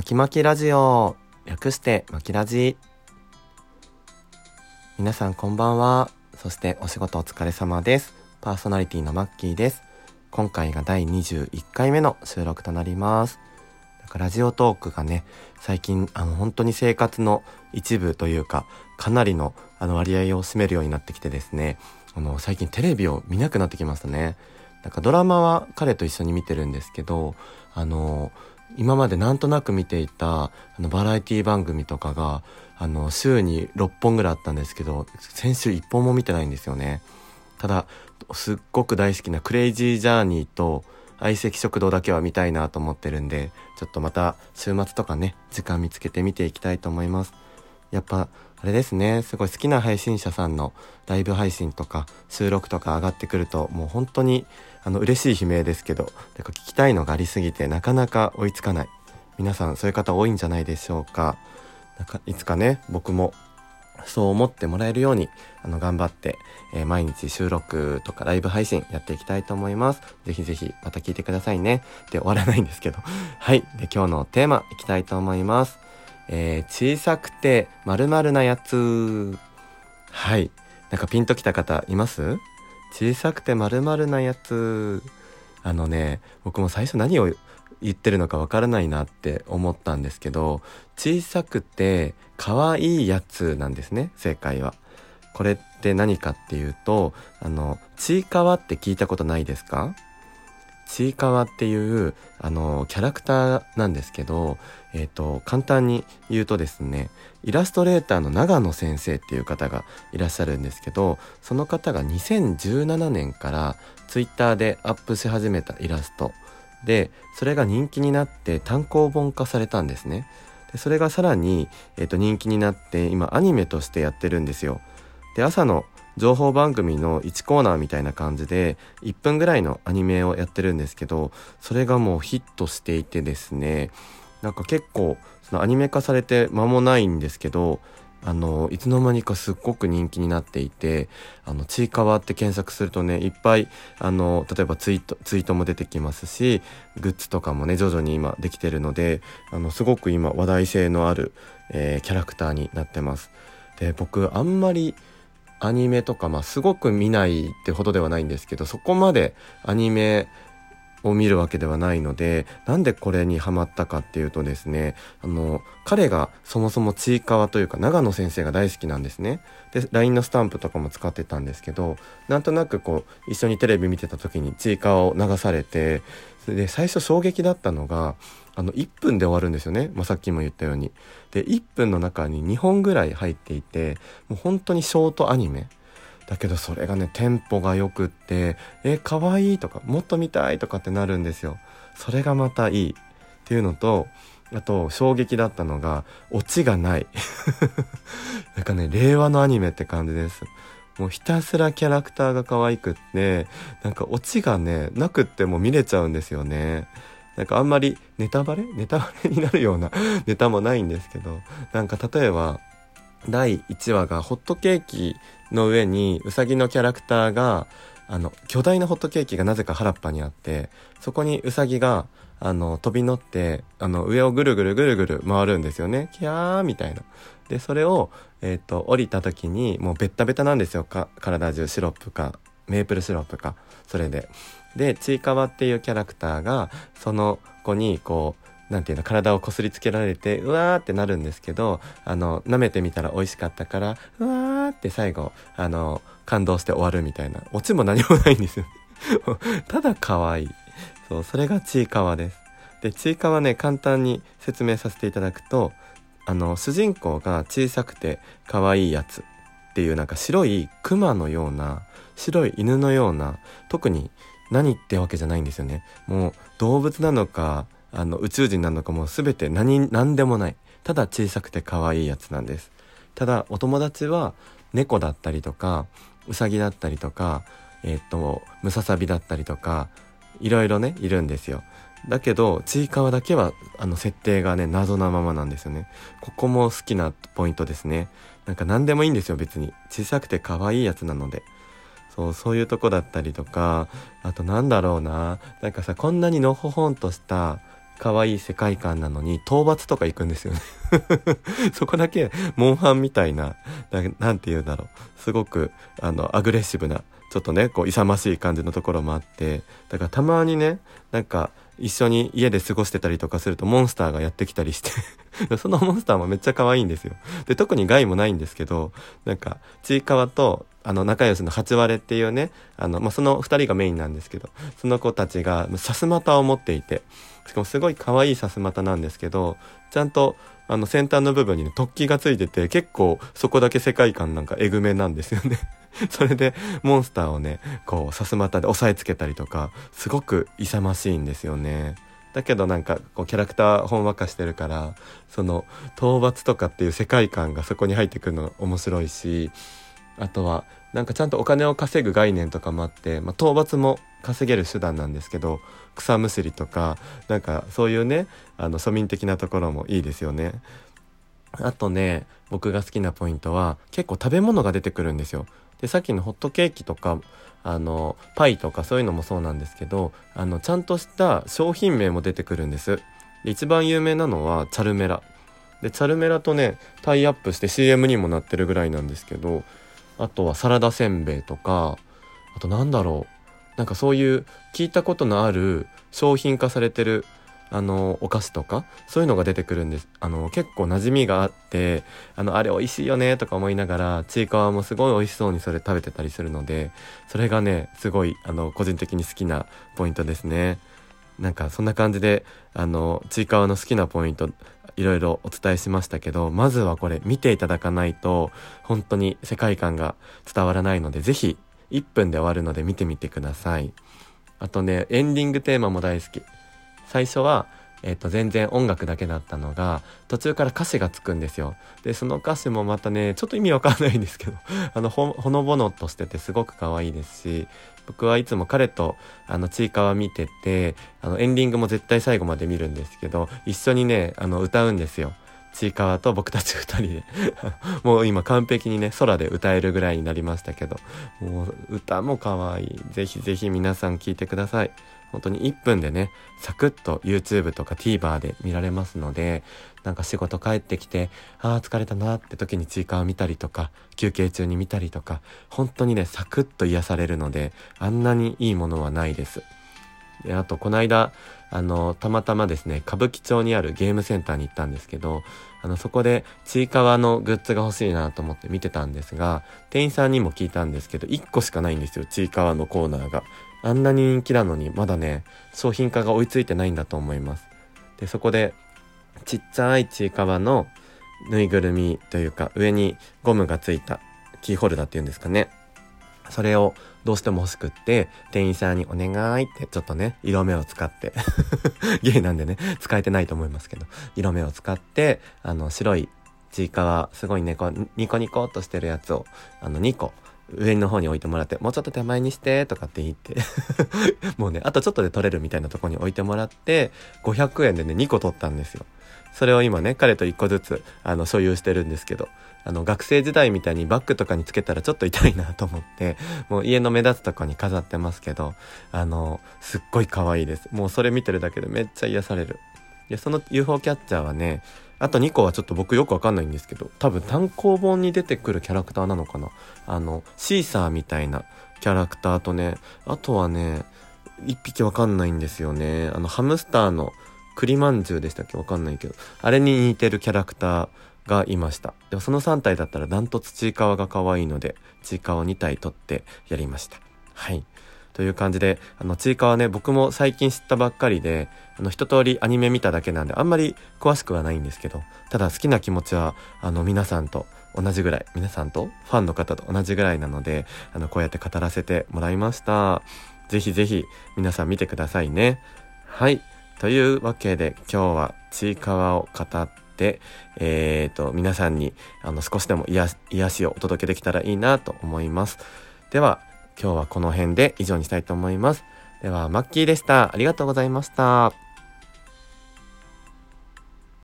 まきまきラジオ。略してまきラジ。皆さんこんばんは。そしてお仕事お疲れ様です。パーソナリティのマッキーです。今回が第21回目の収録となります。なんかラジオトークがね最近あの本当に生活の一部というかかなりのあの割合を占めるようになってきてですね。あの最近テレビを見なくなってきましたね。なんかドラマは彼と一緒に見てるんですけどあの今までなんとなく見ていたあのバラエティ番組とかがあの週に6本ぐらいあったんですけど先週1本も見てないんですよね。ただすっごく大好きなクレイジージャーニーと相席食堂だけは見たいなと思ってるんでちょっとまた週末とかね時間見つけて見ていきたいと思います。やっぱあれですねすごい好きな配信者さんのライブ配信とか収録とか上がってくるともう本当にあの嬉しい悲鳴ですけどなんか聞きたいのがありすぎてなかなか追いつかない皆さんそういう方多いんじゃないでしょうかなんかいつかね僕もそう思ってもらえるようにあの頑張って、えー、毎日収録とかライブ配信やっていきたいと思います。ぜひぜひまた聞いてくださいね。で終わらないんですけど。はい。で今日のテーマいきたいと思います。えー、小さくて丸々なやつ。はい。なんかピンときた方います？小さくて丸々なやつ。あのね、僕も最初何を言ってるのかわからないなって思ったんですけど小さくて可愛いやつなんですね正解は。これって何かっていうとあのちいかわって聞いたことないですか？ちいかわっていうあのキャラクターなんですけど、えーと、簡単に言うとですねイラストレーターの長野先生っていう方がいらっしゃるんですけどその方が2017年からツイッターでアップし始めたイラスト。でそれが人気になって単行本化されたんですね。でそれがさらに、えー、と人気になって今アニメとしてやってるんですよ。で朝の情報番組の1コーナーみたいな感じで1分ぐらいのアニメをやってるんですけどそれがもうヒットしていてですねなんか結構そのアニメ化されて間もないんですけどあのいつの間にかすっごく人気になっていてあのちいかわって検索するとねいっぱいあの例えばツイートツイートも出てきますしグッズとかもね徐々に今できてるのであのすごく今話題性のある、えー、キャラクターになってます。で僕あんまりアニメとか、まあ、すごく見ないってほどではないんですけどそこまでアニメを見るわけではないのでなんでこれにハマったかっていうとですねあの彼がそもそもちいかわというか長野先生が大好きなんですね。で LINE のスタンプとかも使ってたんですけどなんとなくこう一緒にテレビ見てた時にちいかわを流されてで最初衝撃だったのがあの1分で終わるんですよね、まあ、さっきも言ったように。で1分の中に2本ぐらい入っていてもう本当にショートアニメ。だけどそれがねテンポが良くってえ可愛いとかもっと見たいとかってなるんですよ。それがまたいい。っていうのとあと衝撃だったのがオチがない。なんかね令和のアニメって感じです。もうひたすらキャラクターが可愛くってなんかオチがねなくっても見れちゃうんですよね。なんかあんまりネタバレ？ネタバレになるような ネタもないんですけどなんか例えば第1話がホットケーキの上にうさぎのキャラクターがあの巨大なホットケーキがなぜか原っぱにあってそこにうさぎがあの飛び乗ってあの上をぐるぐるぐるぐる回るんですよね。キャーみたいな。でそれを、えーと、降りた時にもうベッタベタなんですよ。か体中シロップかメープルシロップか。それで。でちいかわっていうキャラクターがその子にこうなんていうの体をこすりつけられてうわーってなるんですけどあの舐めてみたら美味しかったからうわーって最後あの感動して終わるみたいな。オチも何もないんですよ。ただ可愛い。そうそれがちいかわです。でちいかわね簡単に説明させていただくとあの主人公が小さくて可愛いやつ。っていうなんか白いクマのような白い犬のような特に何ってわけじゃないんですよね。もう動物なのかあの宇宙人なのかもう全て何何でもない。ただ小さくて可愛いやつなんです。ただお友達は猫だったりとかウサギだったりとかえっ、とムササビだったりとかいろいろねいるんですよ。だけどちいかわだけはあの設定がね謎なままなんですよね。ここも好きなポイントですね。なんか何でもいいんですよ別に。小さくて可愛いやつなので。そうそういうとこだったりとかあとなんだろうな。なんかさこんなにのほほんとした可愛い世界観なのに討伐とか行くんですよね。そこだけモンハンみたいな何て言うんだろう。すごくあのアグレッシブなちょっとねこう勇ましい感じのところもあってだからたまにねなんか一緒に家で過ごしてたりとかするとモンスターがやってきたりして そのモンスターもめっちゃ可愛いんですよ。で、特に害もないんですけど、なんか、ちいかわと、あの、仲良しの八割っていうね、あの、まあ、その二人がメインなんですけど、その子たちが、さすまたを持っていて、しかもすごい可愛いさすまたなんですけど、ちゃんと、あの、先端の部分にね、突起がついてて、結構、そこだけ世界観なんかえぐめなんですよね それでモンスターをねこうさすまたで押さえつけたりとかすごく勇ましいんですよね。だけどなんかこうキャラクターほんわかしてるからその討伐とかっていう世界観がそこに入ってくるの面白いしあとはなんかちゃんとお金を稼ぐ概念とかもあって、まあ、討伐も稼げる手段なんですけど草むしりとかなんかそういうねあの庶民的なところもいいですよね。あとね僕が好きなポイントは結構食べ物が出てくるんですよ。でさっきのホットケーキとかあのパイとかそういうのもそうなんですけどあのちゃんとした商品名も出てくるんです。で一番有名なのはチャルメラ。でチャルメラとねタイアップして CM にもなってるぐらいなんですけどあとはサラダせんべいとかあとなんだろう。なんかそういう聞いたことのある商品化されてるあのお菓子とかそういうのが出てくるんです。あの結構馴染みがあってあのあれ美味しいよねとか思いながらちいかわもすごい美味しそうにそれ食べてたりするのでそれがねすごいあの個人的に好きなポイントですね。なんかそんな感じであのちいかわの好きなポイントいろいろお伝えしましたけどまずはこれ見ていただかないと本当に世界観が伝わらないので是非1分で終わるので見てみてください。あとねエンディングテーマも大好き。最初は、えっ、ー、と、全然音楽だけだったのが、途中から歌詞がつくんですよ。で、その歌詞もまたね、ちょっと意味わかんないんですけど、あの、ほ、ほのぼのとしててすごく可愛いですし、僕はいつも彼と、あの、ちいかわ見てて、あの、エンディングも絶対最後まで見るんですけど、一緒にね、あの、歌うんですよ。ちいかわと僕たち二人で もう今完璧にね、空で歌えるぐらいになりましたけど、もう歌も可愛い。ぜひぜひ皆さん聴いてください。本当に1分でね、サクッと YouTube とか TVer で見られますので、なんか仕事帰ってきて、ああ、疲れたなって時に追加を見たりとか、休憩中に見たりとか、本当にね、サクッと癒されるので、あんなにいいものはないです。で、あと、この間、あの、たまたまですね、歌舞伎町にあるゲームセンターに行ったんですけど、あの、そこで、ちいかわのグッズが欲しいなと思って見てたんですが、店員さんにも聞いたんですけど、1個しかないんですよ、ちいかわのコーナーが。あんなに人気なのにまだね商品化が追いついてないんだと思います。でそこでちっちゃいちいかわのぬいぐるみというか上にゴムがついたキーホルダーっていうんですかね。それをどうしても欲しくって店員さんにお願いってちょっとね色目を使って ゲイなんでね使えてないと思いますけど色目を使ってあの白いちいかわすごいねこうニコニコっとしてるやつをあの2個上の方に置いてもらって、もうちょっと手前にして、とかって言って もうね、あとちょっとで取れるみたいなとこに置いてもらって、500円でね、2個取ったんですよ。それを今ね、彼と1個ずつ、あの、所有してるんですけど、あの、学生時代みたいにバッグとかにつけたらちょっと痛いなと思って、もう家の目立つとこに飾ってますけど、あの、すっごい可愛いです。もうそれ見てるだけでめっちゃ癒される。で、その UFO キャッチャーはね、あと2個はちょっと僕よくわかんないんですけど、多分単行本に出てくるキャラクターなのかな。あの、シーサーみたいなキャラクターとね、あとはね、1匹わかんないんですよね。あの、ハムスターの栗まんじゅうでしたっけ？わかんないけど、あれに似てるキャラクターがいました。でもその3体だったらダントツちいかわが可愛いので、ちいかわ2体取ってやりました。はい。という感じで、あの、ちいかわね、僕も最近知ったばっかりで、あの、一通りアニメ見ただけなんで、あんまり詳しくはないんですけど、ただ好きな気持ちは、あの、皆さんと同じぐらい、皆さんとファンの方と同じぐらいなので、あの、こうやって語らせてもらいました。ぜひぜひ、皆さん見てくださいね。はい。というわけで、今日はちいかわを語って、えっ、ー、と、皆さんに、あの、少しでも癒癒しをお届けできたらいいなと思います。では、今日はこの辺で以上にしたいと思います。では、マッキーでした。ありがとうございました。